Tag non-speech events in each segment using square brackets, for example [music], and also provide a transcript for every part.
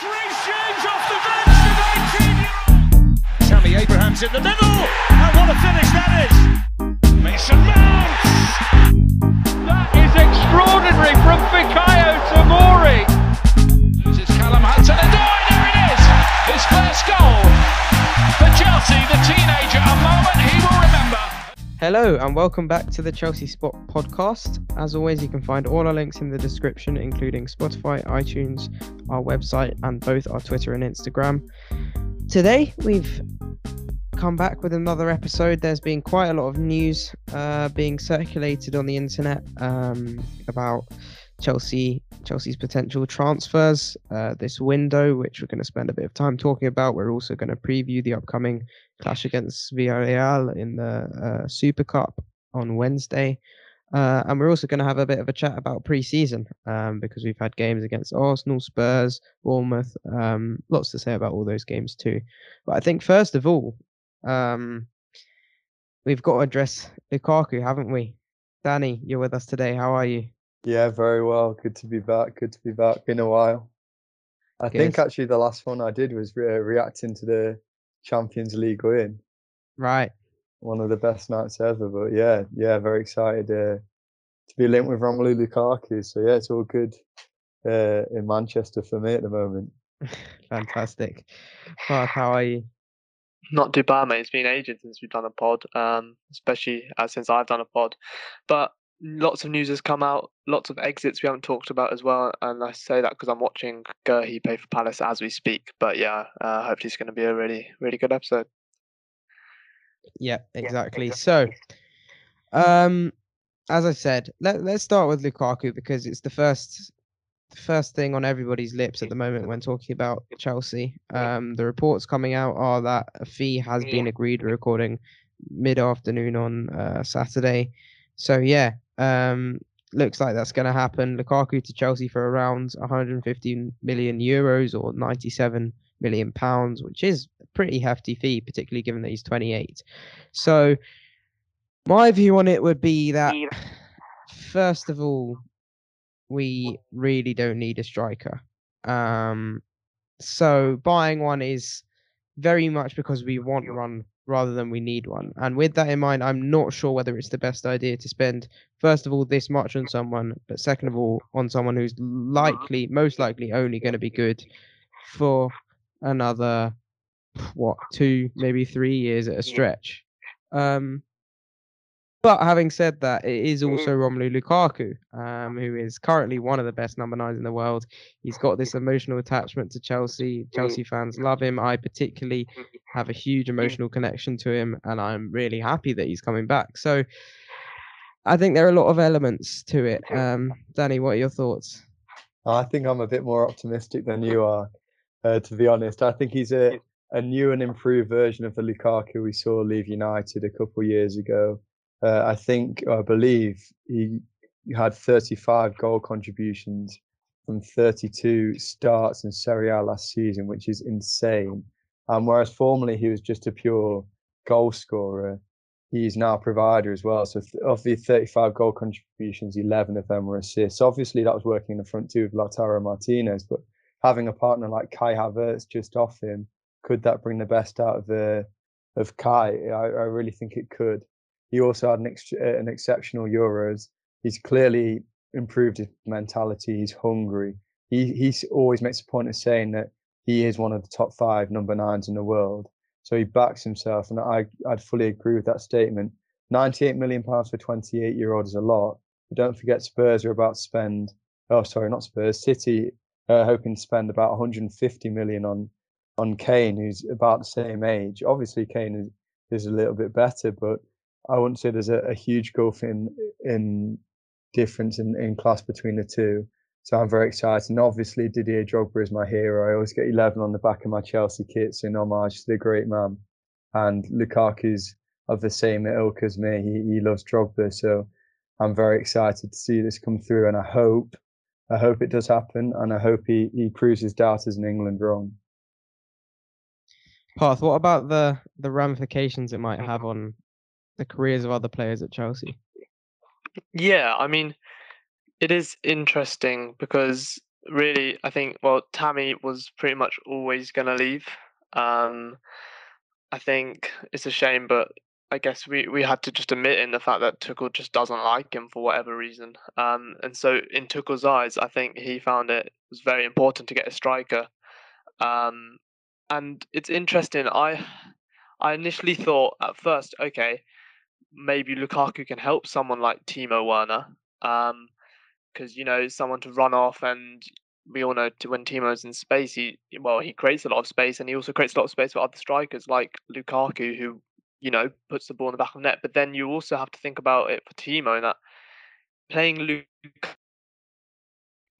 19-year-old. Tammy Abraham's in the middle, and what a finish that is. Mason Mount. Hello and welcome back to the Chelsea Spot podcast. As always, you can find all our links in the description, including Spotify, iTunes, our website, and both our Twitter and Instagram. Today, we've come back with another episode. There's been quite a lot of news uh, being circulated on the internet um, about Chelsea, Chelsea's potential transfers uh, this window, which we're going to spend a bit of time talking about. We're also going to preview the upcoming clash against Villarreal in the uh, Super Cup on Wednesday. Uh, and we're also going to have a bit of a chat about pre-season um, because we've had games against Arsenal, Spurs, Bournemouth. Um, lots to say about all those games too. But I think first of all, um, we've got to address Lukaku, haven't we? Danny, you're with us today. How are you? Yeah, very well. Good to be back. Good to be back. Been a while. I think actually the last one I did was re- reacting to the Champions League win. Right. One of the best nights ever. But yeah, yeah, very excited uh, to be linked with Romelu Lukaku. So yeah, it's all good uh, in Manchester for me at the moment. [laughs] Fantastic. Mark, how are you? Not too bad, mate. It's been ages since we've done a pod, um, especially uh, since I've done a pod. But lots of news has come out, lots of exits we haven't talked about as well. And I say that because I'm watching Guéhi play for Palace as we speak. But yeah, uh, hopefully it's going to be a really, really good episode. Yeah, exactly. So, um, as I said, let, let's start with Lukaku because it's the first the first thing on everybody's lips at the moment when talking about Chelsea. Um, the reports coming out are that a fee has been agreed. We're recording mid afternoon on uh, Saturday. So yeah, um, looks like that's going to happen. Lukaku to Chelsea for around 150 million euros or 97 million pounds, which is a pretty hefty fee, particularly given that he's 28. So my view on it would be that first of all, we really don't need a striker. Um, so buying one is very much because we want one rather than we need one. And with that in mind, I'm not sure whether it's the best idea to spend first of all this much on someone, but second of all on someone who's likely, most likely, only going to be good for another what two, maybe three years at a stretch. Um, but having said that, it is also Romelu Lukaku, um, who is currently one of the best number nines in the world. He's got this emotional attachment to Chelsea. Chelsea fans love him. I particularly have a huge emotional connection to him, and I'm really happy that he's coming back. So I think there are a lot of elements to it. Um, Danny, what are your thoughts? I think I'm a bit more optimistic than you are, uh, to be honest. I think he's a, a new and improved version of the Lukaku we saw leave United a couple of years ago. Uh, I think, I believe, he had 35 goal contributions from 32 starts in Serie A last season, which is insane. And whereas formerly he was just a pure goal scorer, he's now a provider as well. So of the 35 goal contributions, 11 of them were assists. Obviously, that was working in the front two with Lautaro Martinez, but having a partner like Kai Havertz just off him, could that bring the best out of the of Kai? I, I really think it could. He also had an, ex- uh, an exceptional Euros. He's clearly improved his mentality. He's hungry. He he always makes a point of saying that he is one of the top five number nines in the world. So he backs himself, and I I'd fully agree with that statement. 98 million pounds for 28 year old is a lot. But don't forget Spurs are about to spend. Oh, sorry, not Spurs. City uh, hoping to spend about 150 million on on Kane, who's about the same age. Obviously, Kane is, is a little bit better, but I wouldn't say there's a, a huge gulf in in difference in, in class between the two. So I'm very excited. And obviously, Didier Drogba is my hero. I always get 11 on the back of my Chelsea kits in homage to the great man. And Lukaku's of the same ilk as me. He, he loves Drogba. So I'm very excited to see this come through. And I hope, I hope it does happen. And I hope he, he proves his doubters in England wrong. Path, what about the the ramifications it might have on the careers of other players at Chelsea? Yeah, I mean, it is interesting because really, I think well, Tammy was pretty much always going to leave. Um, I think it's a shame, but I guess we, we had to just admit in the fact that Tuchel just doesn't like him for whatever reason. Um, and so in Tuchel's eyes, I think he found it was very important to get a striker. Um, and it's interesting. I I initially thought at first, okay, maybe Lukaku can help someone like Timo Werner, because um, you know someone to run off, and we all know when Timo's in space, he well he creates a lot of space, and he also creates a lot of space for other strikers like Lukaku, who you know puts the ball in the back of the net. But then you also have to think about it for Timo that playing Luke.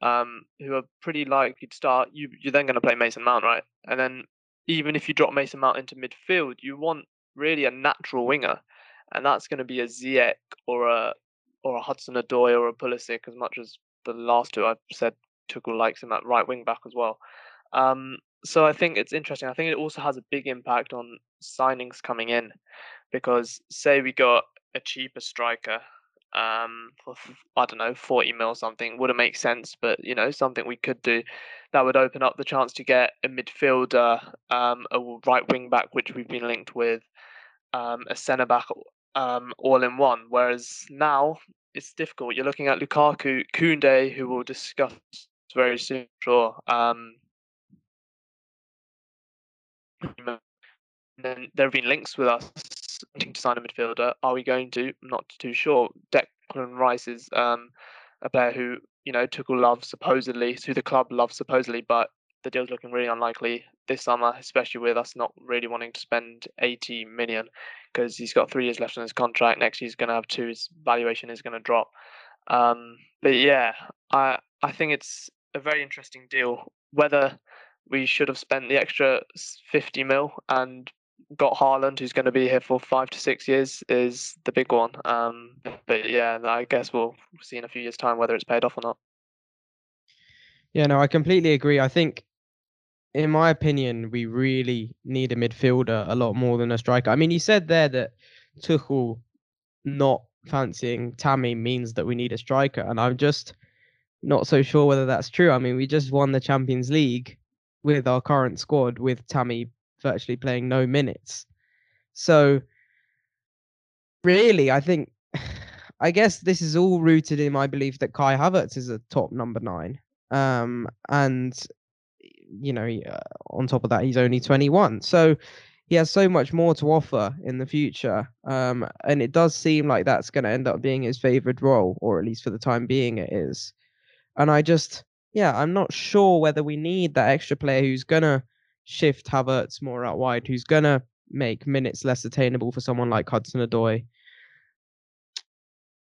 Um, who are pretty likely to start. You you're then going to play Mason Mount, right? And then even if you drop Mason Mount into midfield, you want really a natural winger, and that's going to be a Ziyech or a or a Hudson Odoi or a Pulisic. As much as the last two I've said Tuchel likes him at right wing back as well. Um, so I think it's interesting. I think it also has a big impact on signings coming in, because say we got a cheaper striker um, for I don't know, 40 mil something wouldn't make sense, but you know, something we could do that would open up the chance to get a midfielder, um, a right wing back, which we've been linked with, um, a centre back, um, all in one. Whereas now it's difficult. You're looking at Lukaku, Koundé, who we'll discuss very soon, sure. Um, then there have been links with us wanting to sign a midfielder. Are we going to? I'm not too sure. Declan Rice is um, a player who you know Tuchel loves supposedly, who the club loves supposedly, but the deal's looking really unlikely this summer, especially with us not really wanting to spend 80 million because he's got three years left on his contract. Next, he's going to have two. His valuation is going to drop. Um, but yeah, I I think it's a very interesting deal. Whether we should have spent the extra 50 mil and got Haaland, who's going to be here for five to six years, is the big one. Um, but yeah, I guess we'll see in a few years' time whether it's paid off or not. Yeah, no, I completely agree. I think, in my opinion, we really need a midfielder a lot more than a striker. I mean, you said there that Tuchel not fancying Tammy means that we need a striker, and I'm just not so sure whether that's true. I mean, we just won the Champions League with our current squad with Tammy virtually playing no minutes. So, really, I think, [sighs] I guess this is all rooted in my belief that Kai Havertz is a top number nine. Um, and, you know, uh, on top of that, he's only 21. So, he has so much more to offer in the future. Um, and it does seem like that's going to end up being his favorite role, or at least for the time being, it is. And I just, yeah, I'm not sure whether we need that extra player who's going to shift Havertz more out wide, who's going to make minutes less attainable for someone like Hudson Odoi.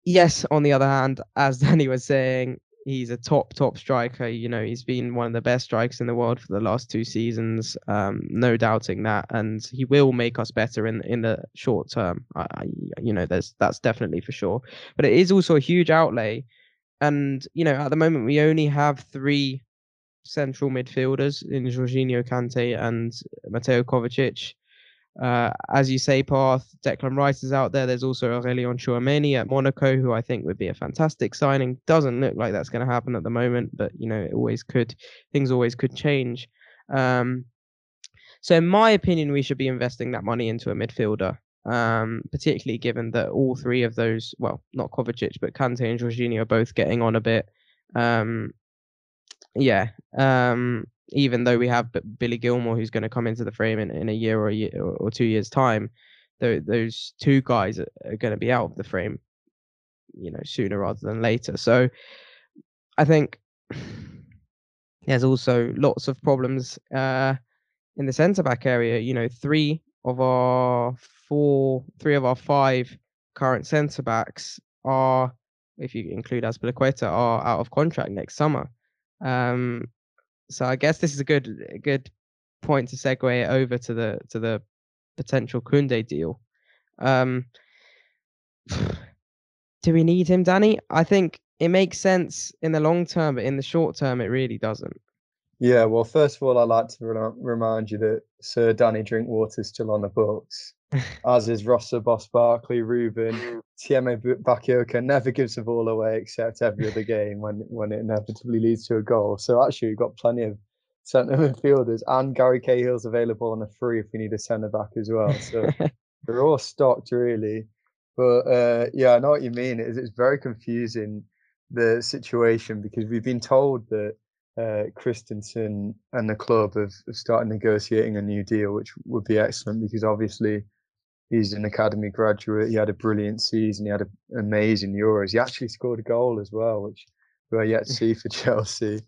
Yes, on the other hand, as [laughs] Danny was saying, he's a top top striker. You know, he's been one of the best strikers in the world for the last two seasons. Um, no doubting that, and he will make us better in in the short term. I, I, you know, there's that's definitely for sure. But it is also a huge outlay, and you know, at the moment we only have three central midfielders in Jorginho Kante and Mateo Kovacic. Uh, as you say, Path, Declan Rice is out there. There's also Aurelien Tchouameni at Monaco, who I think would be a fantastic signing. Doesn't look like that's going to happen at the moment, but you know, it always could. Things always could change. Um, so, in my opinion, we should be investing that money into a midfielder, um, particularly given that all three of those, well, not Kovacic, but Kante and Jorginho are both getting on a bit. Um, yeah. Um, even though we have Billy Gilmour who's going to come into the frame in, in a year or a year or two years time, th- those two guys are, are going to be out of the frame, you know, sooner rather than later. So I think [sighs] there's also lots of problems uh, in the centre back area. You know, three of our four, three of our five current centre backs are, if you include Azpilicueta, are out of contract next summer. Um, so I guess this is a good a good point to segue over to the to the potential Koundé deal. Um, [sighs] do we need him, Danny? I think it makes sense in the long term, but in the short term, it really doesn't. Yeah, well, first of all, I'd like to re- remind you that Sir Danny Drinkwater is still on the books, as is Rossa Boss Barkley, Ruben, Tiémoué Bakayoko never gives the ball away except every other game when when it inevitably leads to a goal. So actually, we've got plenty of centre [laughs] midfielders, and Gary Cahill's available on a free if we need a centre back as well. So [laughs] we're all stocked really. But uh, yeah, I know what you mean. It's, it's very confusing the situation because we've been told that uh, Christensen and the club have, have started negotiating a new deal, which would be excellent because obviously he's an academy graduate. He had a brilliant season. He had an amazing Euros. He actually scored a goal as well, which we're yet to see for [laughs] Chelsea.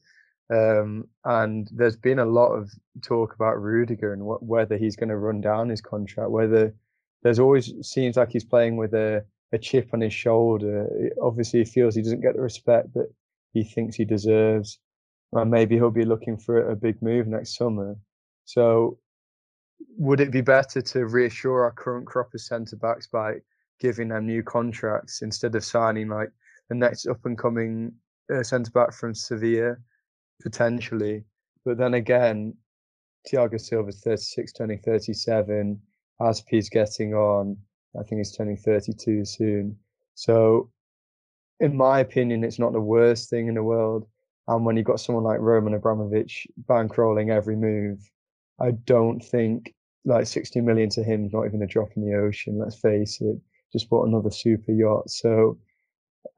Um, and there's been a lot of talk about Rudiger and whether he's going to run down his contract. Whether there's always seems like he's playing with a, a chip on his shoulder. Obviously, he feels he doesn't get the respect that he thinks he deserves and maybe he'll be looking for a big move next summer. So, would it be better to reassure our current crop of centre backs by giving them new contracts instead of signing like the next up and coming uh, centre back from Sevilla potentially? But then again, Thiago Silva's 36, turning 37. Azpi's getting on. I think he's turning 32 soon. So, in my opinion, it's not the worst thing in the world and when you've got someone like Roman Abramovich bankrolling every move, I don't think like 60 million to him is not even a drop in the ocean. Let's face it. Just bought another super yacht. So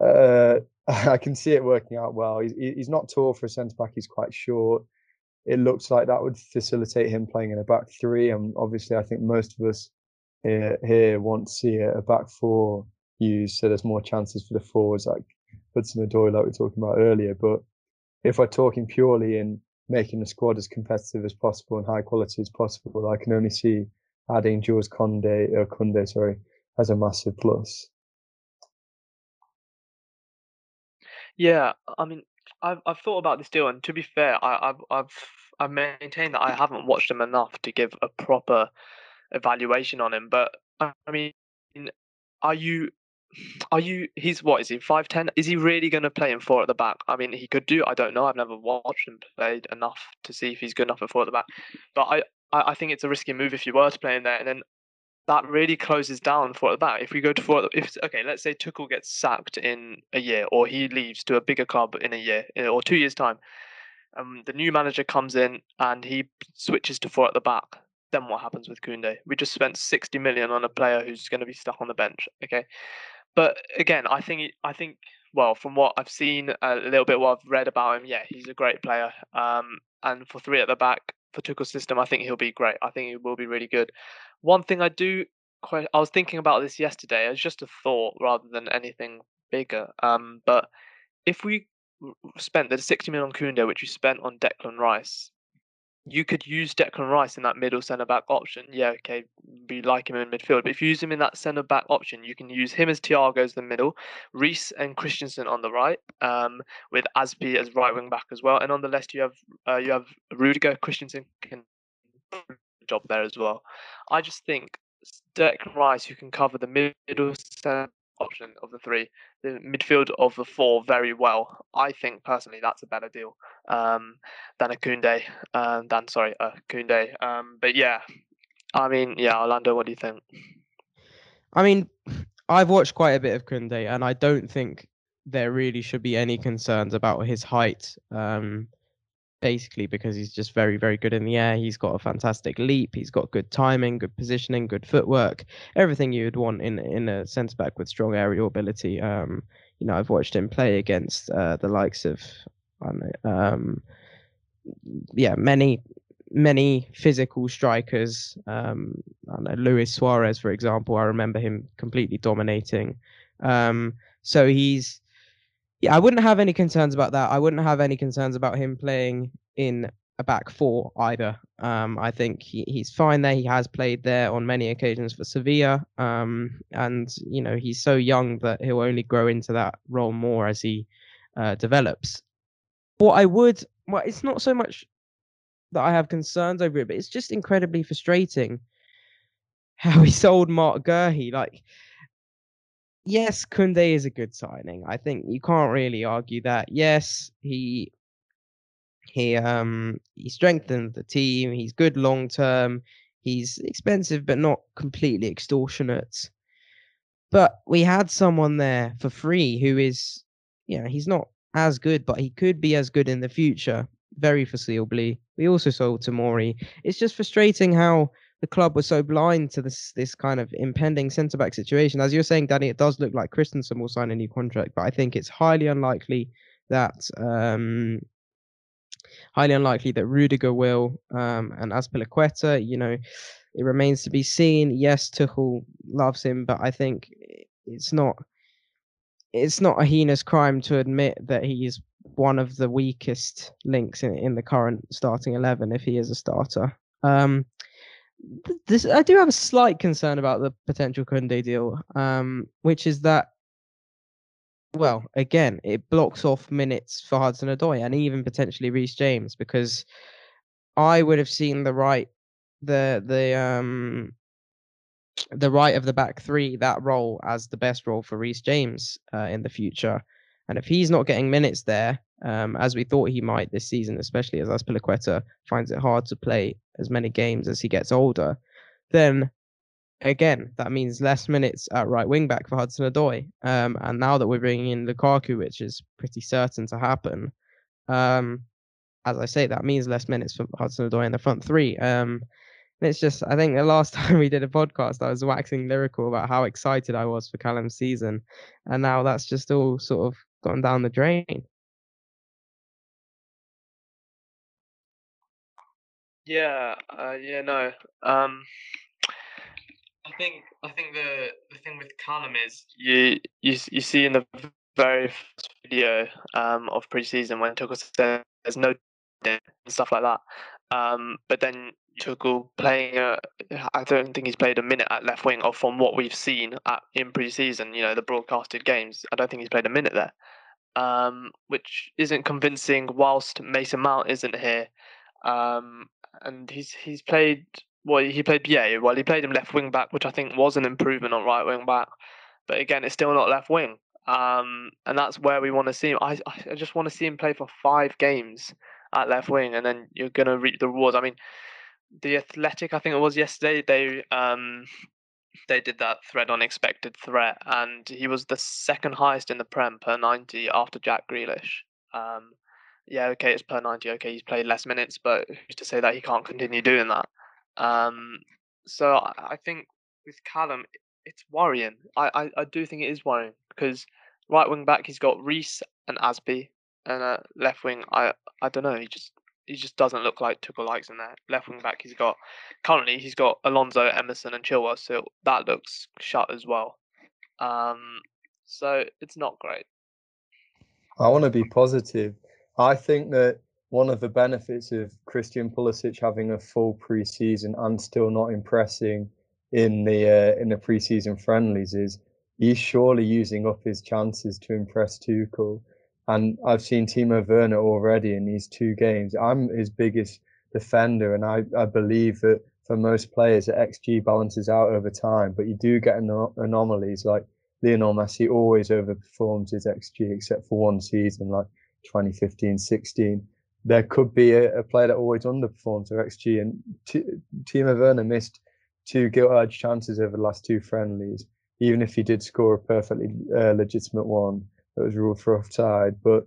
uh, [laughs] I can see it working out well. He's, he's not tall for a centre back. He's quite short. It looks like that would facilitate him playing in a back three. And obviously, I think most of us here, here want to see a, back four used. So there's more chances for the forwards like Hudson Odoi, like we were talking about earlier. But if we're talking purely in making the squad as competitive as possible and high quality as possible, I can only see adding Jules Koundé, uh, or Koundé, sorry, as a massive plus. Yeah, I mean, I've I've thought about this deal, and to be fair, I, I've I've I've maintained that I haven't watched him enough to give a proper evaluation on him. But I mean, are you are you? He's what is he? Five ten? Is he really going to play in four at the back? I mean, he could do. I don't know. I've never watched him played enough to see if he's good enough at four at the back. But I, I, I think it's a risky move if you were to play in there, and then that really closes down four at the back. If we go to four, if okay, let's say Tuchel gets sacked in a year, or he leaves to a bigger club in a year or two years time, um, the new manager comes in and he switches to four at the back. Then what happens with Koundé? We just spent sixty million on a player who's going to be stuck on the bench. Okay, but again, I think I think well, from what I've seen, a little bit what I've read about him, yeah, he's a great player. Um, and for three at the back for Tuchel's system, I think he'll be great. I think he will be really good. One thing I do, quite, I was thinking about this yesterday. It's just a thought rather than anything bigger. Um, but if we spent the 60 million on Koundé, which we spent on Declan Rice, you could use Declan Rice in that middle centre back option. Yeah, okay, we like him in midfield, but if you use him in that centre back option, you can use him as Thiago as the middle, Reece and Christensen on the right, um, with Azpi as right wing back as well, and on the left you have uh, you have Rudiger. Christensen can job there as well. I just think Declan Rice, who can cover the middle centre option of the three, the midfield of the four very well. I think personally that's a better deal um, than a Koundé, um, than sorry, a Koundé. Um, but yeah, I mean, yeah, Orlando, what do you think? I mean, [sighs] I've watched quite a bit of Koundé, and I don't think there really should be any concerns about his height. Um, basically because he's just very, very good in the air. He's got a fantastic leap. He's got good timing, good positioning, good footwork, everything you would want in in a centre back with strong aerial ability. Um, you know, I've watched him play against uh, the likes of, um, yeah, many many physical strikers. Um, know Luis Suarez, for example. I remember him completely dominating. Um, so he's yeah, I wouldn't have any concerns about that. I wouldn't have any concerns about him playing in a back four either. Um, I think he, he's fine there. He has played there on many occasions for Sevilla. Um, and, you know, he's so young that he'll only grow into that role more as he uh, develops. What I would, well, it's not so much that I have concerns over it, but it's just incredibly frustrating how he [laughs] sold Marc Guéhi. Like, yes, Koundé is a good signing. I think you can't really argue that. Yes, he He um he strengthened the team. He's good long term. He's expensive but not completely extortionate. But we had someone there for free who is, you know, he's not as good, but he could be as good in the future, very foreseeably. We also sold Tamori. It's just frustrating how the club was so blind to this this kind of impending centre back situation. As you're saying, Danny, it does look like Christensen will sign a new contract, but I think it's highly unlikely that um, highly unlikely that Rudiger will, um, and Azpilicueta, you know, it remains to be seen. Yes, Tuchel loves him, but I think it's not it's not a heinous crime to admit that he is one of the weakest links in, in the current starting eleven if he is a starter. Um, this I do have a slight concern about the potential Koundé deal, um, which is that well, again, it blocks off minutes for Hudson Odoi and even potentially Reece James because I would have seen the right the the um the right of the back three that role as the best role for Reece James uh, in the future. And if he's not getting minutes there, um, as we thought he might this season, especially as Azpilicueta finds it hard to play as many games as he gets older, then again, that means less minutes at right wing back for Hudson Odoi. Um, and now that we're bringing in Lukaku, which is pretty certain to happen, um, as I say, that means less minutes for Hudson Odoi in the front three. Um, it's just, I think the last [laughs] time we did a podcast, I was waxing lyrical about how excited I was for Callum's season. And now that's just all sort of gone down the drain. Yeah, uh, yeah, no. Um, I think I think the the thing with Callum is you you you see in the very first video um of preseason when Tuchel said there's no and stuff like that. Um, but then Tuchel playing a, I don't think he's played a minute at left wing, or from what we've seen at in preseason, you know, the broadcasted games, I don't think he's played a minute there. Um, which isn't convincing whilst Mason Mount isn't here. Um, and he's he's played well, he played yeah, well he played him left wing back, which I think was an improvement on right wing back. But again, it's still not left wing. Um, and that's where we want to see him. I I just want to see him play for five games at left wing, and then you're gonna reap the rewards. I mean, the Athletic, I think it was yesterday, they um they did that thread on expected threat, and he was the second highest in the Prem per ninety after Jack Grealish. Um, yeah, okay, it's per ninety. Okay, he's played less minutes, but who's to say that he can't continue doing that? Um, so I, I think with Callum, it's worrying. I, I, I do think it is worrying because right wing back he's got Reece and Azpi, and uh, left wing I I don't know. He just he just doesn't look like Tuchel likes in there. Left wing back he's got currently he's got Alonso, Emerson, and Chilwell, so that looks shut as well. Um, so it's not great. I want to be positive. I think that one of the benefits of Christian Pulisic having a full preseason and still not impressing in the uh, in the preseason friendlies is he's surely using up his chances to impress Tuchel. And I've seen Timo Werner already in these two games. I'm his biggest defender, and I, I believe that for most players, the XG balances out over time. But you do get anom- anomalies like Lionel Messi always overperforms his XG, except for one season, like 2015 16. There could be a, a player that always underperforms their XG, and T- Timo Werner missed two gilt edged chances over the last two friendlies, even if he did score a perfectly uh, legitimate one that was ruled for offside. But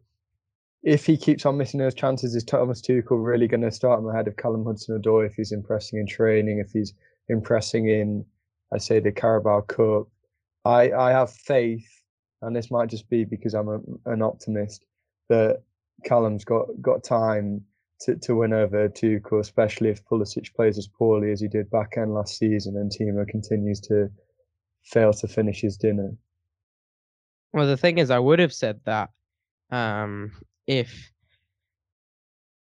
if he keeps on missing those chances, is Thomas Tuchel really going to start him ahead of Callum Hudson-Odoi if he's impressing in training, if he's impressing in, I say, the Carabao Cup? I I have faith, and this might just be because I'm a, an optimist that Callum's got got time to, to win over Tuchel, especially if Pulisic plays as poorly as he did back end last season and Timo continues to fail to finish his dinner. Well, the thing is, I would have said that um, if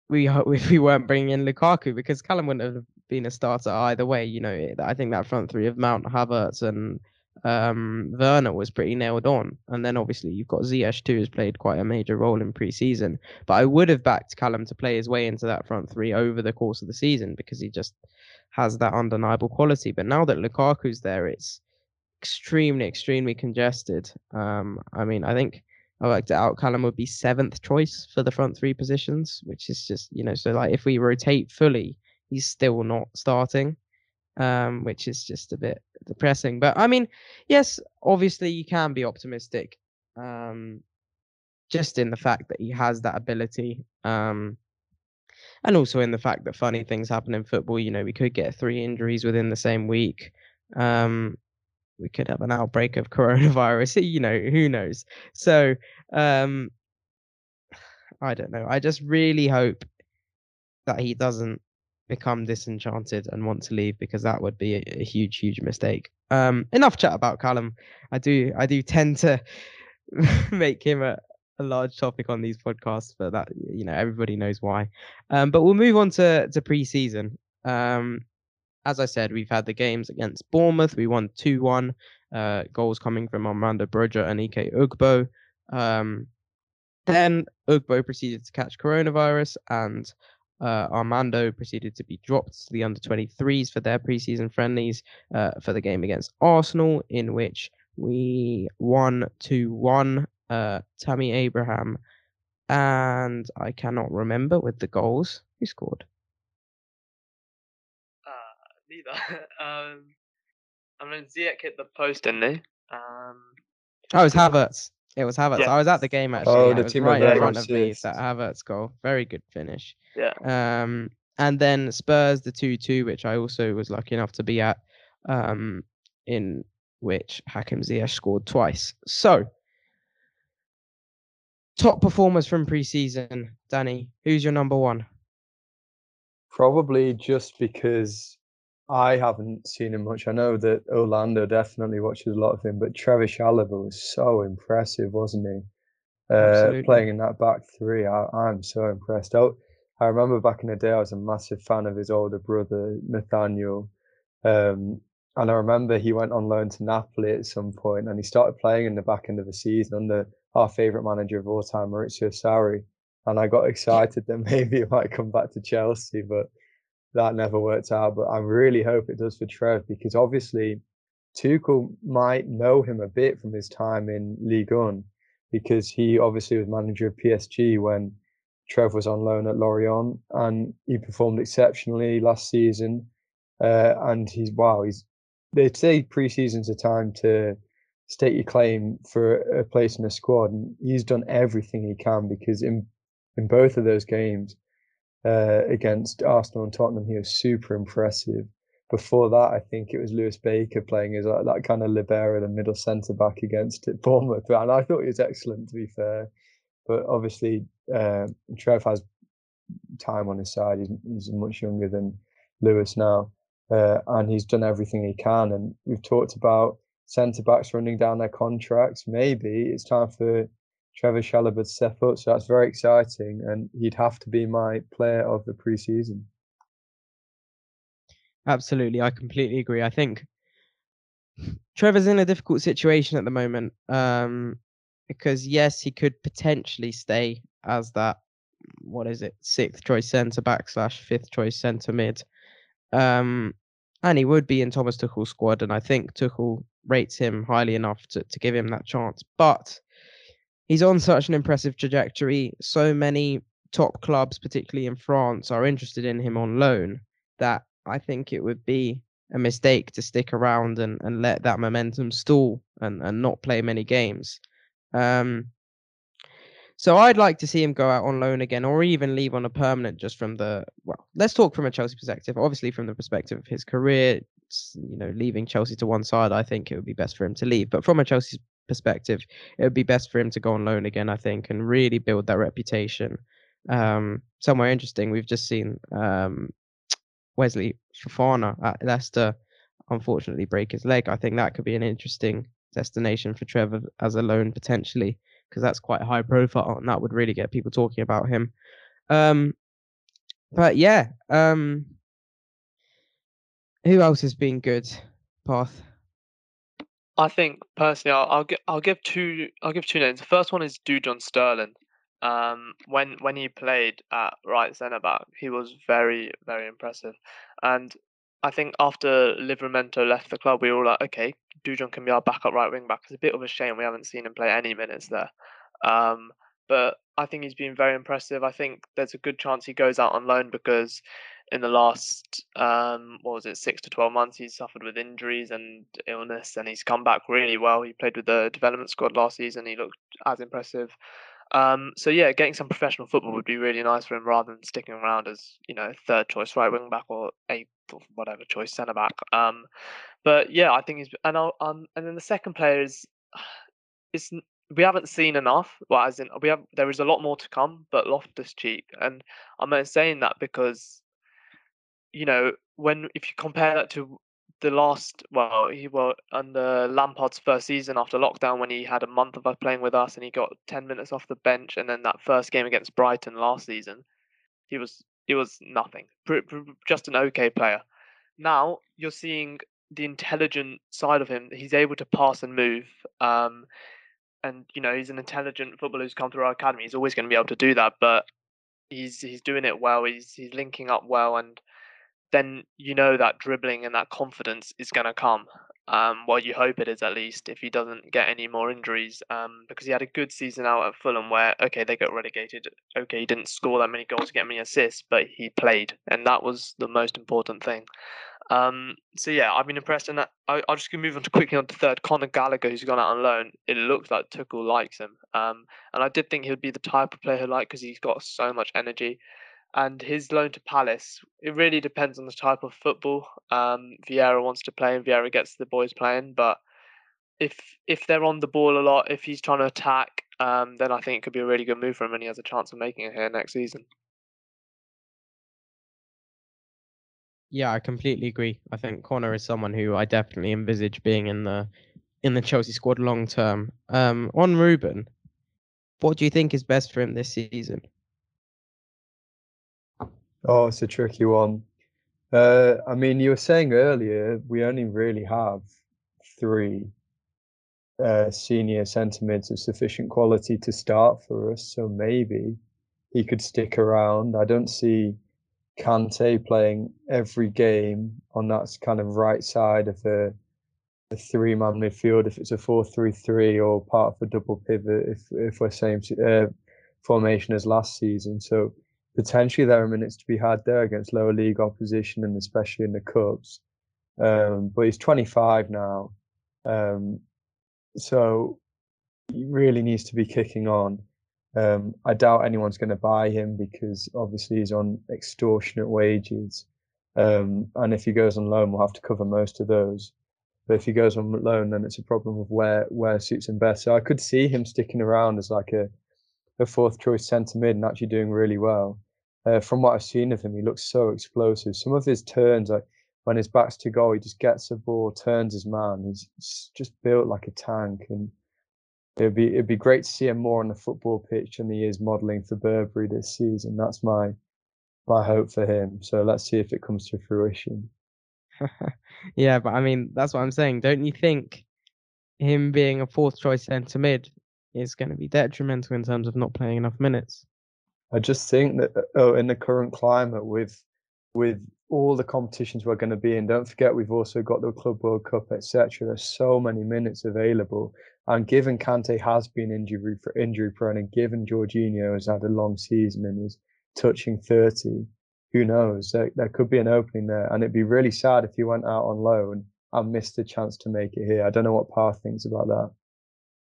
we [laughs] if we weren't bringing in Lukaku because Callum wouldn't have been a starter either way. You know, I think that front three of Mount, Havertz, and um, Werner was pretty nailed on. And then obviously you've got Ziyech too, who's played quite a major role in pre-season. But I would have backed Callum to play his way into that front three over the course of the season because he just has that undeniable quality. But now that Lukaku's there, it's extremely, extremely congested. Um, I mean, I think I worked it out. Callum would be seventh choice for the front three positions, which is just you know so like if we rotate fully, he's still not starting, um, which is just a bit depressing. But I mean, yes, obviously you can be optimistic, um, just in the fact that he has that ability. Um, and also in the fact that funny things happen in football. You know, we could get three injuries within the same week. Um, we could have an outbreak of [laughs] coronavirus. [laughs] You know, who knows? So, um, [sighs] I don't know. I just really hope that he doesn't become disenchanted and want to leave because that would be a, a huge, huge mistake. Um, enough chat about Callum. I do, I do tend to [laughs] make him a, a large topic on these podcasts, but that you know everybody knows why. Um, but we'll move on to to pre-season. Um, as I said, we've had the games against Bournemouth. We won two one. Uh, goals coming from Armando Broja and Ike Ugbo. Um, then Ugbo proceeded to catch coronavirus, and uh, Armando proceeded to be dropped to the under 23s for their preseason friendlies uh, for the game against Arsenal, in which we won 2 1 uh, Tammy Abraham, and I cannot remember with the goals. Who scored? Uh, neither. [laughs] um, I mean, Ziyech hit the post, didn't he? Um, Oh, it was Havertz. It was Havertz. Yeah. I was at the game actually. Oh, and the it was Timo right in front of me. assist. That Havertz goal. Very good finish. yeah. Um, and then Spurs the two two, which I also was lucky enough to be at, um, in which Hakim Ziyech scored twice. So, top performers from preseason, Danny. Who's your number one? Probably just because I haven't seen him much. I know that Orlando definitely watches a lot of him, but Trevoh Chalobah was so impressive, wasn't he? Uh, playing in that back three, I, I'm so impressed. I, I remember back in the day, I was a massive fan of his older brother Nathaniel, um, and I remember he went on loan to Napoli at some point, and he started playing in the back end of the season under our favourite manager of all time, Maurizio Sarri. And I got excited that [laughs] maybe he might come back to Chelsea, but that never worked out. But I really hope it does for Trev because obviously Tuchel might know him a bit from his time in Ligue 1 because he obviously was manager of PSG when Trev was on loan at Lorient and he performed exceptionally last season. Uh, and he's wow, he's they say preseason's a time to state your claim for a place in the squad, and he's done everything he can because in in both of those games uh, against Arsenal and Tottenham, he was super impressive. Before that, I think it was Lewis Baker playing as that kind of libero, the middle centre back against it, [laughs] Bournemouth, and I thought he was excellent to be fair. But obviously, uh, Trev has time on his side. He's, he's much younger than Lewis now, uh, and he's done everything he can. And we've talked about centre backs running down their contracts. Maybe it's time for Trevoh to step up. So that's very exciting, and he'd have to be my player of the preseason. Absolutely, I completely agree. I think Trevoh's in a difficult situation at the moment. Um, because yes, he could potentially stay as that what is it, sixth choice centre back slash fifth choice centre mid. Um, and he would be in Thomas Tuchel's squad, and I think Tuchel rates him highly enough to, to give him that chance. But he's on such an impressive trajectory. So many top clubs, particularly in France, are interested in him on loan that I think it would be a mistake to stick around and, and let that momentum stall and, and not play many games. Um, so I'd like to see him go out on loan again, or even leave on a permanent. Just from the well, let's talk from a Chelsea perspective. Obviously, from the perspective of his career, you know, leaving Chelsea to one side, I think it would be best for him to leave. But from a Chelsea perspective, it would be best for him to go on loan again, I think, and really build that reputation. Um, somewhere interesting, we've just seen um, [tsk] Wesley Fofana at Leicester, unfortunately, break his leg. I think that could be an interesting destination for Trevoh as a loan potentially, because that's quite high profile and that would really get people talking about him. Um, but yeah, um, who else has been good? Path. I think personally, I'll, I'll give I'll give two I'll give two names. The first one is Dujon Sterling. Um, when when he played at right centre back, he was very very impressive, and I think after Livramento left the club, we were all like, okay, Dujon can be our backup right wing back. It's a bit of a shame we haven't seen him play any minutes there. Um, but I think he's been very impressive. I think there's a good chance he goes out on loan because in the last um, what was it six to 12 months he's suffered with injuries and illness and he's come back really well he played with the development squad last season he looked as impressive um, so yeah getting some professional football would be really nice for him rather than sticking around as you know third choice right wing back or eighth or whatever choice centre back um, but yeah I think he's and I'll, um, and then the second player is [sighs] it's we haven't seen enough. Well, as in we have, there is a lot more to come. But Loftus Cheek, and I'm saying that because you know, when if you compare that to the last, well, he well under Lampard's first season after lockdown, when he had a month of us playing with us and he got ten minutes off the bench, and then that first game against Brighton last season, he was he was nothing, just an okay player. Now you're seeing the intelligent side of him. He's able to pass and move. Um, and you know he's an intelligent footballer who's come through our academy. He's always going to be able to do that, but he's he's doing it well. He's he's linking up well, and then you know that dribbling and that confidence is going to come. Um, well, you hope it is at least if he doesn't get any more injuries. Um, because he had a good season out at Fulham where okay they got relegated. Okay, he didn't score that many goals, get many assists, but he played, and that was the most important thing. Um, so yeah, I've been impressed, and I, I'll just gonna move on to quickly on to third. Conor Gallagher, who's gone out on loan. It looks like Tuchel likes him, um, and I did think he'd be the type of player he like because he's got so much energy and his loan to Palace, it really depends on the type of football um, Vieira wants to play and Vieira gets the boys playing. But if if they're on the ball a lot, if he's trying to attack, um, then I think it could be a really good move for him, and he has a chance of making it here next season. Yeah, I completely agree. I think Conor is someone who I definitely envisage being in the in the Chelsea squad long term. Um, on Ruben, what do you think is best for him this season? Oh, it's a tricky one. Uh, I mean, you were saying earlier we only really have three uh, senior centre mids of sufficient quality to start for us, so maybe he could stick around. I don't see Kante playing every game on that kind of right side of a, a three-man midfield if it's a four-three-three or part of a double pivot if if we're same uh, formation as last season. So potentially there are minutes to be had there against lower league opposition and especially in the cups. Um, but he's 25 now, um, so he really needs to be kicking on. Um, I doubt anyone's going to buy him because obviously he's on extortionate wages, um, and if he goes on loan, we'll have to cover most of those. But if he goes on loan, then it's a problem of where where suits him best. So I could see him sticking around as like a a fourth choice centre mid and actually doing really well uh, from what I've seen of him, he looks so explosive. Some of his turns, like when his back's to goal, he just gets the ball, turns his man. He's just built like a tank, and it'd be it'd be great to see him more on the football pitch than he is modelling for Burberry this season. That's my my hope for him. So let's see if it comes to fruition. [laughs] yeah, but I mean that's what I'm saying. Don't you think him being a fourth choice centre mid is going to be detrimental in terms of not playing enough minutes? I just think that oh, in the current climate with with all the competitions we're going to be in, don't forget we've also got the Club World Cup, etc. There's so many minutes available, and given Kante has been injury for injury prone, and given Jorginho has had a long season and is touching 30, who knows? There, there could be an opening there, and it'd be really sad if he went out on loan and missed a chance to make it here. I don't know what Par thinks about that.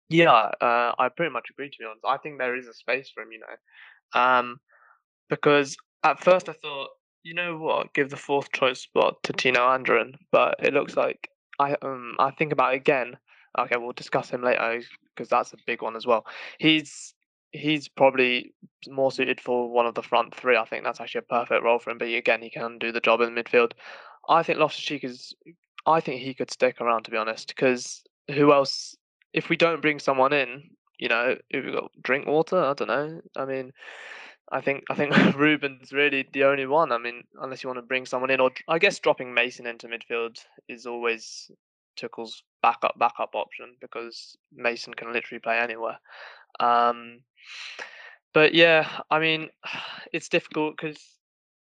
Yeah, uh, I pretty much agree. To be honest, I think there is a space for him. You know, um, because at first I thought, you know what, give the fourth choice spot to Tino Anjorin, but it looks like I um I think about it again. Okay, we'll discuss him later because that's a big one as well. He's he's probably more suited for one of the front three. I think that's actually a perfect role for him. But again, he can do the job in midfield. I think Loftus Cheek is. I think he could stick around to be honest, because who else? If we don't bring someone in, you know, if we got Drinkwater, I don't know. I mean, I think I think [laughs] Ruben's really the only one. I mean, unless you want to bring someone in, or I guess dropping Mason into midfield is always Tuchel's backup backup option because Mason can literally play anywhere. Um, but yeah, I mean, [sighs] it's difficult because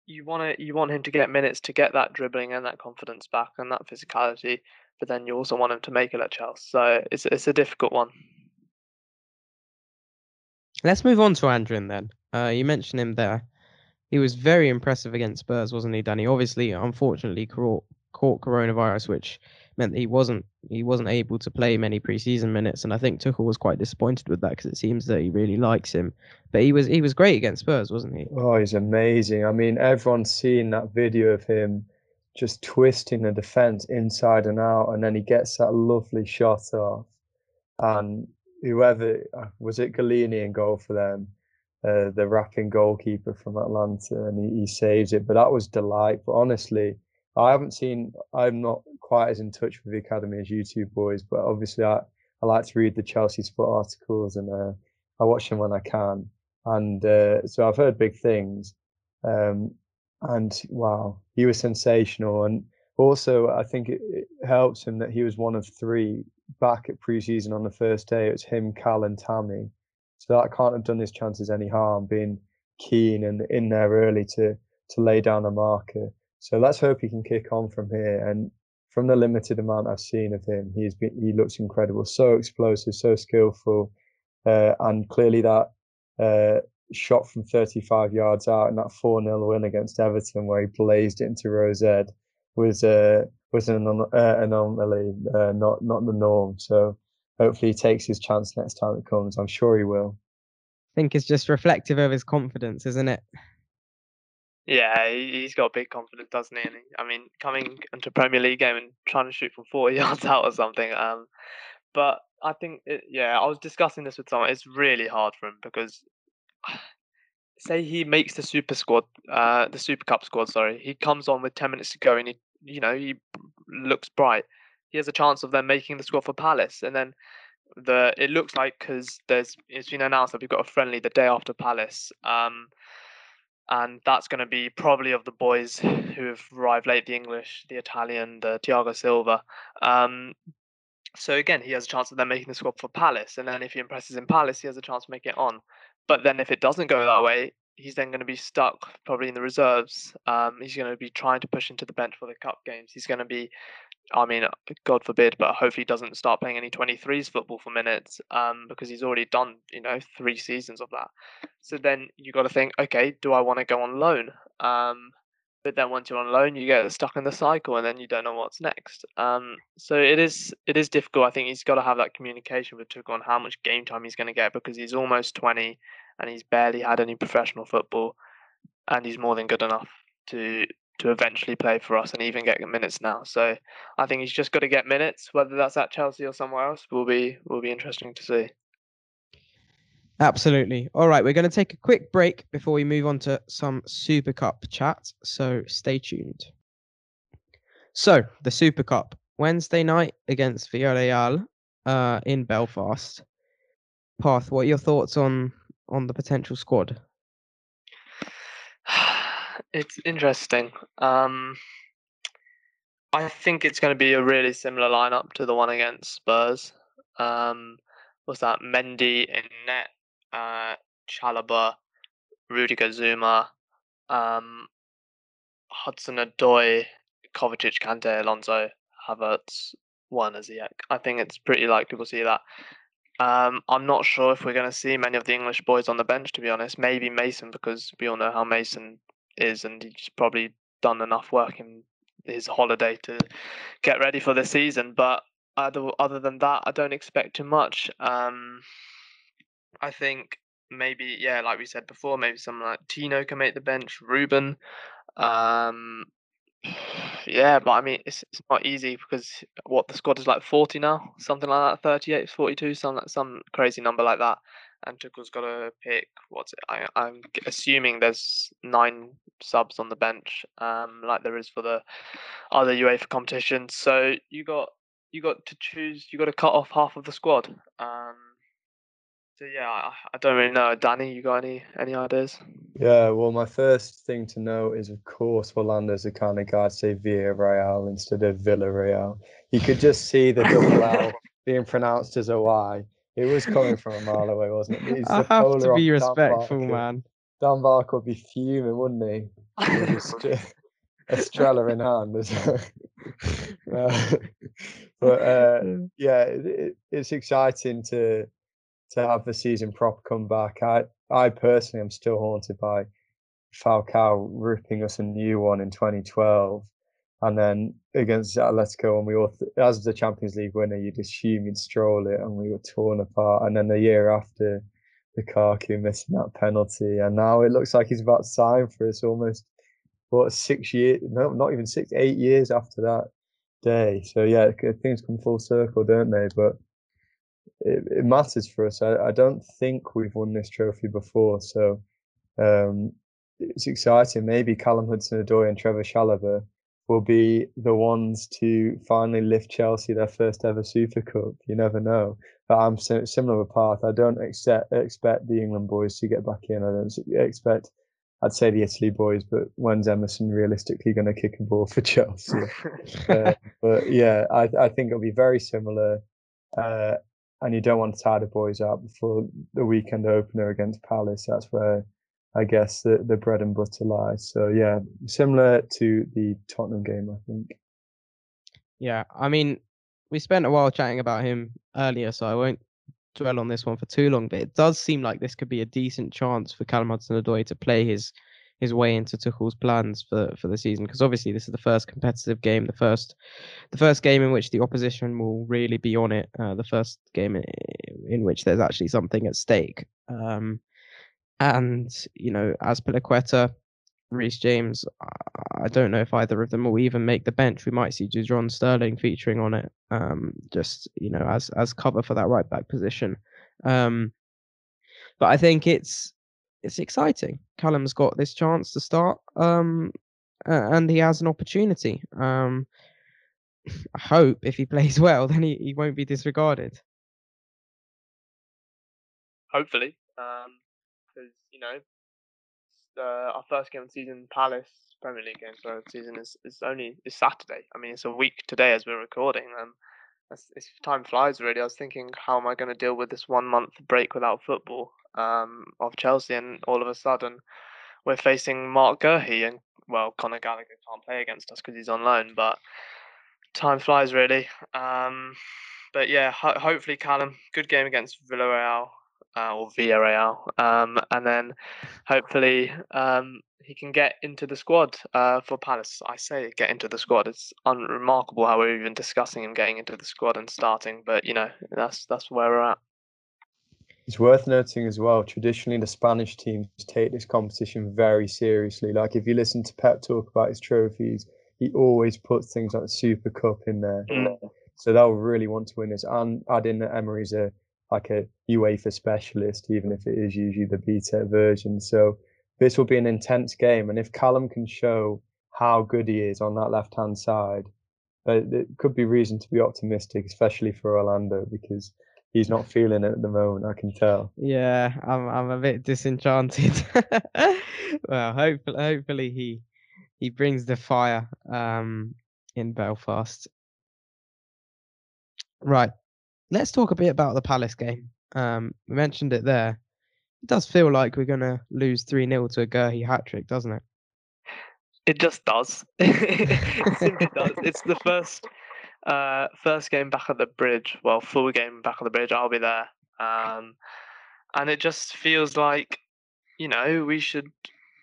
you want to you want him to get minutes to get that dribbling and that confidence back and that physicality, but then you also want him to make it at Chelsea. So it's it's a difficult one. Let's move on to Anjorin then. Uh, you mentioned him there. He was very impressive against Spurs, wasn't he, Danny? Obviously, unfortunately, caught, caught coronavirus, which meant that he wasn't he wasn't able to play many preseason minutes, and I think Tuchel was quite disappointed with that because it seems that he really likes him. But he was he was great against Spurs, wasn't he? Oh, he's amazing. I mean, everyone's seen that video of him just twisting the defense inside and out, and then he gets that lovely shot off, and whoever uh, was it Gollini in goal for them uh, the rapping goalkeeper from Atalanta, and he, he saves it. But that was delight. But honestly, I haven't seen. I'm not quite as in touch with the academy as you two boys, but obviously I, I like to read the Chelsea Spot articles and uh, I watch them when I can. And uh, so I've heard big things. Um, and wow, he was sensational. And also, I think it, it, helps him that he was one of three back at preseason on the first day. It was him, Cal, and Tammy. So that can't have done his chances any harm, being keen and in there early to to lay down a marker. So let's hope he can kick on from here. And from the limited amount I've seen of him, he's been he looks incredible, so explosive, so skillful, uh, and clearly that uh, shot from 35 yards out in that 4 0 win against Everton, where he blazed it into Row Z, was uh, was an uh, anomaly, uh, not not the norm. So hopefully he takes his chance next time it comes. I'm sure he will. I think it's just reflective of his confidence, isn't it? Yeah, he's got big confidence, doesn't he? And I mean, coming into Premier League game and trying to shoot from 40 [laughs] yards out or something. Um, but I think, it, yeah, I was discussing this with someone. It's really hard for him because, say, he makes the Super Squad, uh, the Super Cup squad. Sorry, he comes on with 10 minutes to go and he, you know, he looks bright he has a chance of them making the squad for Palace. And then the it looks like because there's it's been announced that we've got a friendly the day after Palace. Um, and that's going to be probably of the boys who have arrived late, the English, the Italian, the Thiago Silva. Um, so again, he has a chance of them making the squad for Palace, and then if he impresses in Palace, he has a chance to make it on. But then if it doesn't go that way, he's then going to be stuck probably in the reserves. Um, he's going to be trying to push into the bench for the cup games. He's going to be I mean, God forbid, but hopefully doesn't start playing any 23s football for minutes um, because he's already done, you know, three seasons of that. So then you got to think, okay, do I want to go on loan? Um, but then once you're on loan, you get stuck in the cycle, and then you don't know what's next. Um, so it is it is difficult. I think he's got to have that communication with Tuchel on how much game time he's going to get because he's almost 20 and he's barely had any professional football, and he's more than good enough to to eventually play for us and even get minutes now. So I think he's just got to get minutes, whether that's at Chelsea or somewhere else, will be will be interesting to see. Absolutely. All right, we're going to take a quick break before we move on to some Super Cup chat. So stay tuned. So the Super Cup Wednesday night against Villarreal uh, in Belfast. Path, what are your thoughts on on the potential squad? [sighs] It's interesting. Um, I think it's going to be a really similar lineup to the one against Spurs. Um, was that Mendy in net, uh, Chalobah, Rudiger Zouma, um, Hudson Odoi, Kovacic, Kante, Alonso, Havertz, Werner Ziyech. I think it's pretty likely we'll see that. Um, I'm not sure if we're going to see many of the English boys on the bench, to be honest. Maybe Mason, because we all know how Mason is, and he's probably done enough work in his holiday to get ready for the season. But other other than that, I don't expect too much. Um, I think maybe yeah, like we said before, maybe someone like Tino can make the bench. Ruben, um, [sighs] yeah, but I mean it's it's not easy because what the squad is like forty now, something like that, 38, 42, some some crazy number like that and Tuchel's got to pick what's it? I, I'm assuming there's nine subs on the bench, um, like there is for the other UEFA competitions. So you got you got to choose. You got to cut off half of the squad. Um, so yeah, I, I don't really know. Danny, you got any any ideas? Yeah, well, my first thing to know is, of course, Orlando's the kind of guy to say Villarreal instead of Villarreal. You could just see the double L [laughs] being pronounced as a Y it was coming from a mile away, wasn't it? [laughs] I have to be respectful, man. Dan Barker would be fuming, wouldn't he? [laughs] Estrella in hand. uh, but uh, yeah, it, it's exciting to to have the season prop come back. I I personally am still haunted by Falcao ripping us a new one in 2012. And then against Atletico, and we all, as the Champions League winner, you'd assume you'd stroll it, and we were torn apart. And then the year after, Lukaku missing that penalty, and now it looks like he's about to sign for us almost what six years? No, not even six, eight years after that day. So yeah, things come full circle, don't they? But it, it matters for us. I, I don't think we've won this trophy before, so um, it's exciting. Maybe Callum Hudson-Odoi and Trevoh Chalobah will be the ones to finally lift Chelsea their first ever Super Cup. You never know. But I'm similar path. I don't expect expect the England boys to get back in. I don't expect. I'd say the Italy boys, but when's Emerson realistically going to kick a ball [laughs] for Chelsea? [laughs] uh, but yeah, I, I think it'll be very similar. Uh, and you don't want to tie the boys out before the weekend opener against Palace. That's where I guess the, the bread and butter lies. So yeah, similar to the Tottenham game, I think. Yeah, I mean, we spent a while chatting about him earlier, so I won't dwell on this one for too long. But it does seem like this could be a decent chance for Callum Hudson-Odoi to play his his way into Tuchel's plans for for the season because obviously this is the first competitive game, the first the first game in which the opposition will really be on it, uh, the first game in, in, which there's actually something at stake. Um, and you know, as Azpilicueta, Reece James, I don't know if either of them will even make the bench. We might see John Sterling featuring on it, um, just you know, as as cover for that right back position. Um, but I think it's it's exciting. Callum's got this chance to start, um, and he has an opportunity. Um, [sighs] I hope if he [laughs] plays well, then he, he won't be disregarded. Hopefully, um, because you know uh, our first game of the season, Palace Premier League game for the season is, is only is Saturday. I mean, it's a week today as we're recording. Um, it's, it's time flies really. I was thinking, how am I going to deal with this one month break without football um, of Chelsea, and all of a sudden we're facing Marc Guéhi, and well, Conor Gallagher can't play against us because he's on loan, but time flies really. Um, but yeah, ho- hopefully Callum, good game against Villarreal uh, or Villarreal, um, and then hopefully um, he can get into the squad uh, for Palace. I say get into the squad. It's unremarkable how we're even discussing him getting into the squad and starting, but you know that's that's where we're at. It's worth noting as well. Traditionally, the Spanish teams take this competition very seriously. Like if you listen to Pep talk about his trophies, he always puts things like the Super Cup in there. Mm. So they'll really want to win this. And add in that Emery's a like a UEFA specialist, even if it is usually the beta version. So this will be an intense game, and if Callum can show how good he is on that left hand side, uh, it could be reason to be optimistic, especially for Orlando because he's not feeling it at the moment. I can tell. Yeah, I'm I'm a bit disenchanted. [laughs] well, hopefully, hopefully he he brings the fire um in Belfast. Right let's talk a bit about the Palace game. Um, we mentioned it there. It does feel like we're going to lose 3 0 to a Guéhi hat trick, doesn't it? It just does. [laughs] it simply does. It's the first uh, first game back at the bridge. Well, full game back at the bridge. I'll be there. Um, and it just feels like, you know, we should,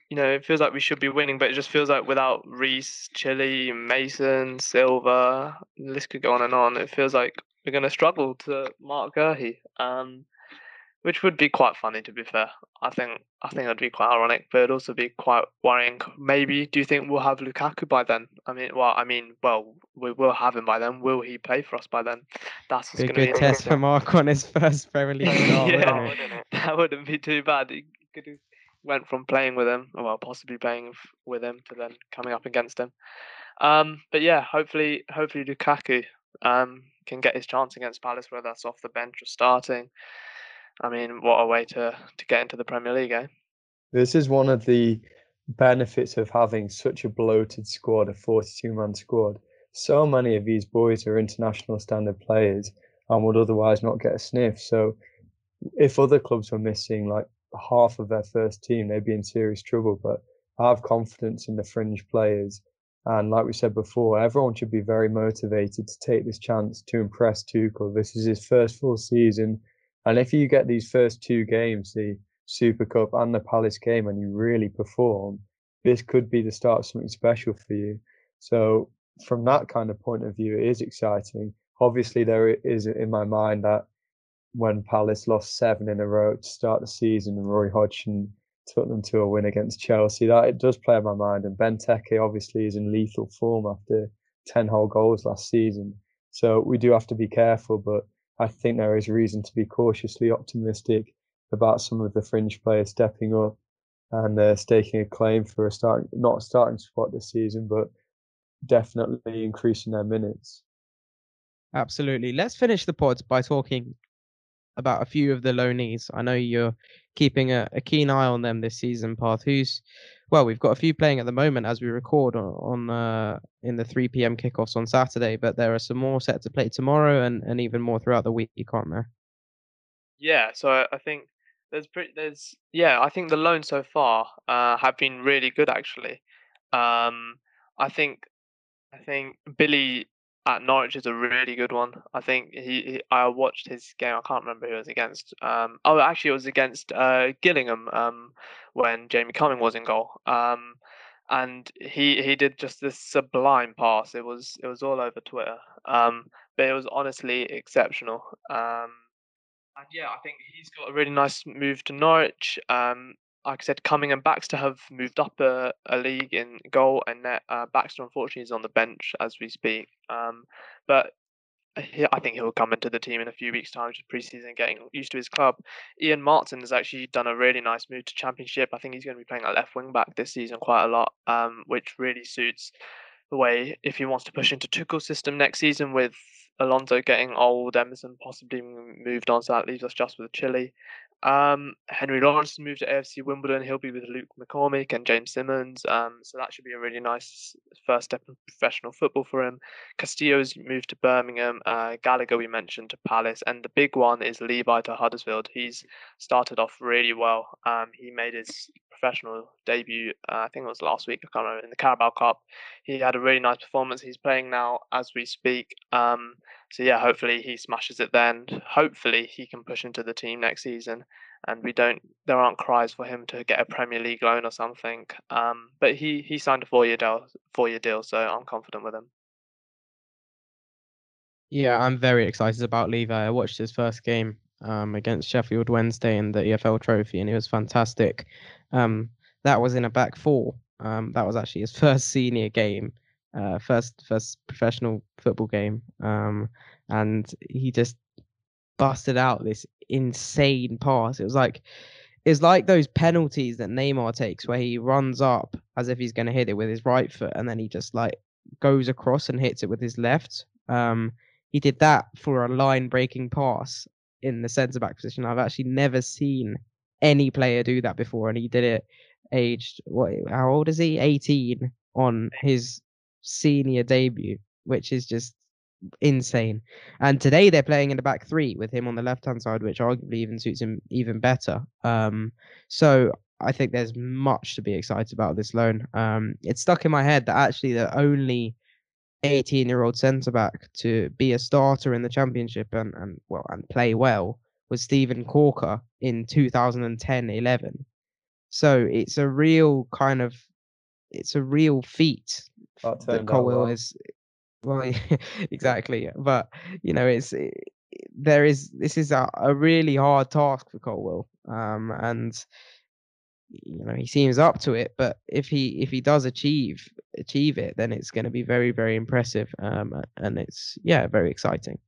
you know, it feels like we should be winning, but it just feels like without Reece, Chilly, Mason, Silva, the list could go on and on. It feels like we're going to struggle to mark Guéhi, um, which would be quite funny to be fair. I think I think it'd be quite ironic, but it'd also be quite worrying. Maybe do you think we'll have Lukaku by then? I mean, well, I mean, well, we will have him by then. Will he play for us by then? That's going to be a good test for Mark on his first Premier [laughs] League yeah, that wouldn't be too bad. He could have went from playing with him, well, possibly playing with him, to then coming up against him. Um, but yeah, hopefully, hopefully Lukaku um, can get his chance against Palace, whether that's off the bench or starting. I mean, what a way to to get into the Premier League, eh? This is one of the benefits of having such a bloated squad, a 42 man squad. So many of these boys are international standard players and would otherwise not get a sniff. So if other clubs were missing like half of their first team, they'd be in serious trouble. But I have confidence in the fringe players and like we said before, everyone should be very motivated to take this chance to impress Tuchel. This is his first full season And if you get these first two games, the Super Cup and the Palace game, and you really perform, this could be the start of something special for you. So from that kind of point of view, it is exciting. Obviously, there is in my mind that when Palace lost seven in a row to start the season and Roy Hodgson took them to a win against Chelsea, that it does play on my mind. And Benteke obviously is in lethal form after 10 whole goals last season. So we do have to be careful, but I think there is reason to be cautiously optimistic about some of the fringe players stepping up and uh, staking a claim for a starting, not a starting spot this season, but definitely increasing their minutes. Absolutely. Let's finish the pods by talking about a few of the loanees. I know you're keeping a, a keen eye on them this season, Path. Who's well, we've got a few playing at the moment as we record on, on uh, in the 3 p.m. kickoffs on Saturday, but there are some more set to play tomorrow and, and even more throughout the week, aren't there? Yeah, so I think there's pretty there's yeah, I think the loans so far uh, have been really good actually. Um, I think I think Billy at Norwich is a really good one. I think he, he, I watched his game. I can't remember who it was against. Um, oh, actually, it was against uh, Gillingham um, when Jamie Cumming was in goal. Um, and he he did just this sublime pass. It was it was all over Twitter. Um, but it was honestly exceptional. Um, and yeah, I think he's got a really nice move to Norwich. Um, like I said, Cumming and Baxter have moved up a, a league in goal and net. Uh, Baxter, unfortunately, is on the bench as we speak. Um, but he, I think he'll come into the team in a few weeks' time, just preseason, getting used to his club. Ian Maatsen has actually done a really nice move to Championship. I think he's going to be playing at left wing back this season quite a lot, um, which really suits the way if he wants to push into Tuchel's system next season with Alonso getting old, Emerson possibly moved on, so that leaves us just with Chilly. Um, Henry Lawrence has moved to AFC Wimbledon. He'll be with Luke McCormick and James Simmons. Um, so that should be a really nice first step in professional football for him. Castillo's moved to Birmingham. Uh, Gallagher we mentioned to Palace, and the big one is Levi to Huddersfield. He's started off really well. Um, he made his professional debut. Uh, I think it was last week. I can't remember in the Carabao Cup. He had a really nice performance. He's playing now as we speak. Um, so yeah, hopefully he smashes it then. Hopefully he can push into the team next season, and we don't. There aren't cries for him to get a Premier League loan or something. Um, but he he signed a four year deal, four year deal, so I'm confident with him. Yeah, I'm very excited about Levi. I watched his first game um, against Sheffield Wednesday in the EFL Trophy, and he was fantastic. Um, that was in a back four. Um, that was actually his [laughs] first senior game uh, first first professional football game, um, and he just busted out this insane pass. It was like it's like those penalties that Neymar takes, where he runs up as if he's going to hit it with his right foot, and then he just like goes across and hits it with his left. Um, he did that for a line breaking pass in the centre back position. I've actually never seen any player do that before, and he did it aged what? How old is he? 18 on his senior debut, which is just insane. And today they're playing in the back three with him on the left hand side, which arguably even suits him even better. Um, so I think there's much to be excited about this loan. Um, it's stuck in my head that actually the only 18 year old centre back to be a starter in the championship and, and well and play well was Steven Caulker in 2010 11. So it's a real kind of it's a real feat that Colwill well. is. Well, [laughs] exactly, but you know, it's it, there is this is a, a really hard task for Colwill, um, and you know he seems up to it. But if he if he does achieve achieve it, then it's going to be very very impressive, um, and it's yeah very exciting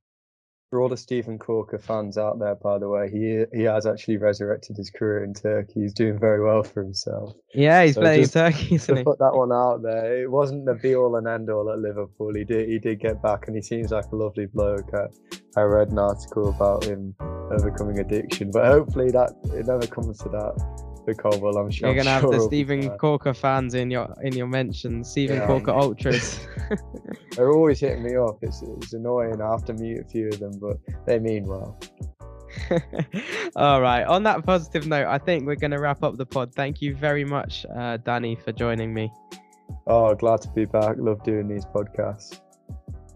for all the Steven Caulker fans out there, by the way, he he has actually resurrected his career in Turkey. He's doing very well for himself. Yeah, he's so playing Turkey. To he? put that one out there, it wasn't the be all and end all at Liverpool. He did he did get back, and he seems like a lovely bloke. I, I read an article about him overcoming addiction, but hopefully that it never comes to that the Colwill. I'm sure you're gonna have the Steven Caulker fans in your in your mentions. Steven yeah, Caulker ultras. [laughs] [laughs] They're always hitting me up. It's it's annoying. I have to mute a few of them, but they mean well. [laughs] All right. On that positive note, I think we're going to wrap up the pod. Thank you very much, uh, Danny, for joining me. Oh, glad to be back. Love doing these podcasts.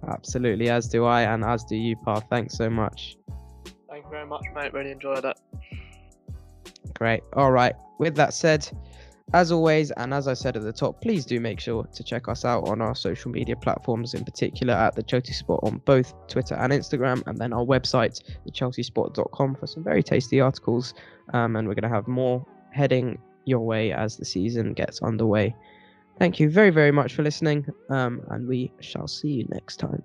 Absolutely, as do I, and as do you, Pa. Thanks so much. Thank you very much, mate. Really enjoyed it. Great. All right. With that said, as always, and as I said at the top, please do make sure to check us out on our social media platforms, in particular at the Chelsea Spot on both Twitter and Instagram, and then our website, thechelseaspot.com, for some very tasty articles. Um, and we're going to have more heading your way as the season gets underway. Thank you very, very much for listening, um, and we shall see you next time.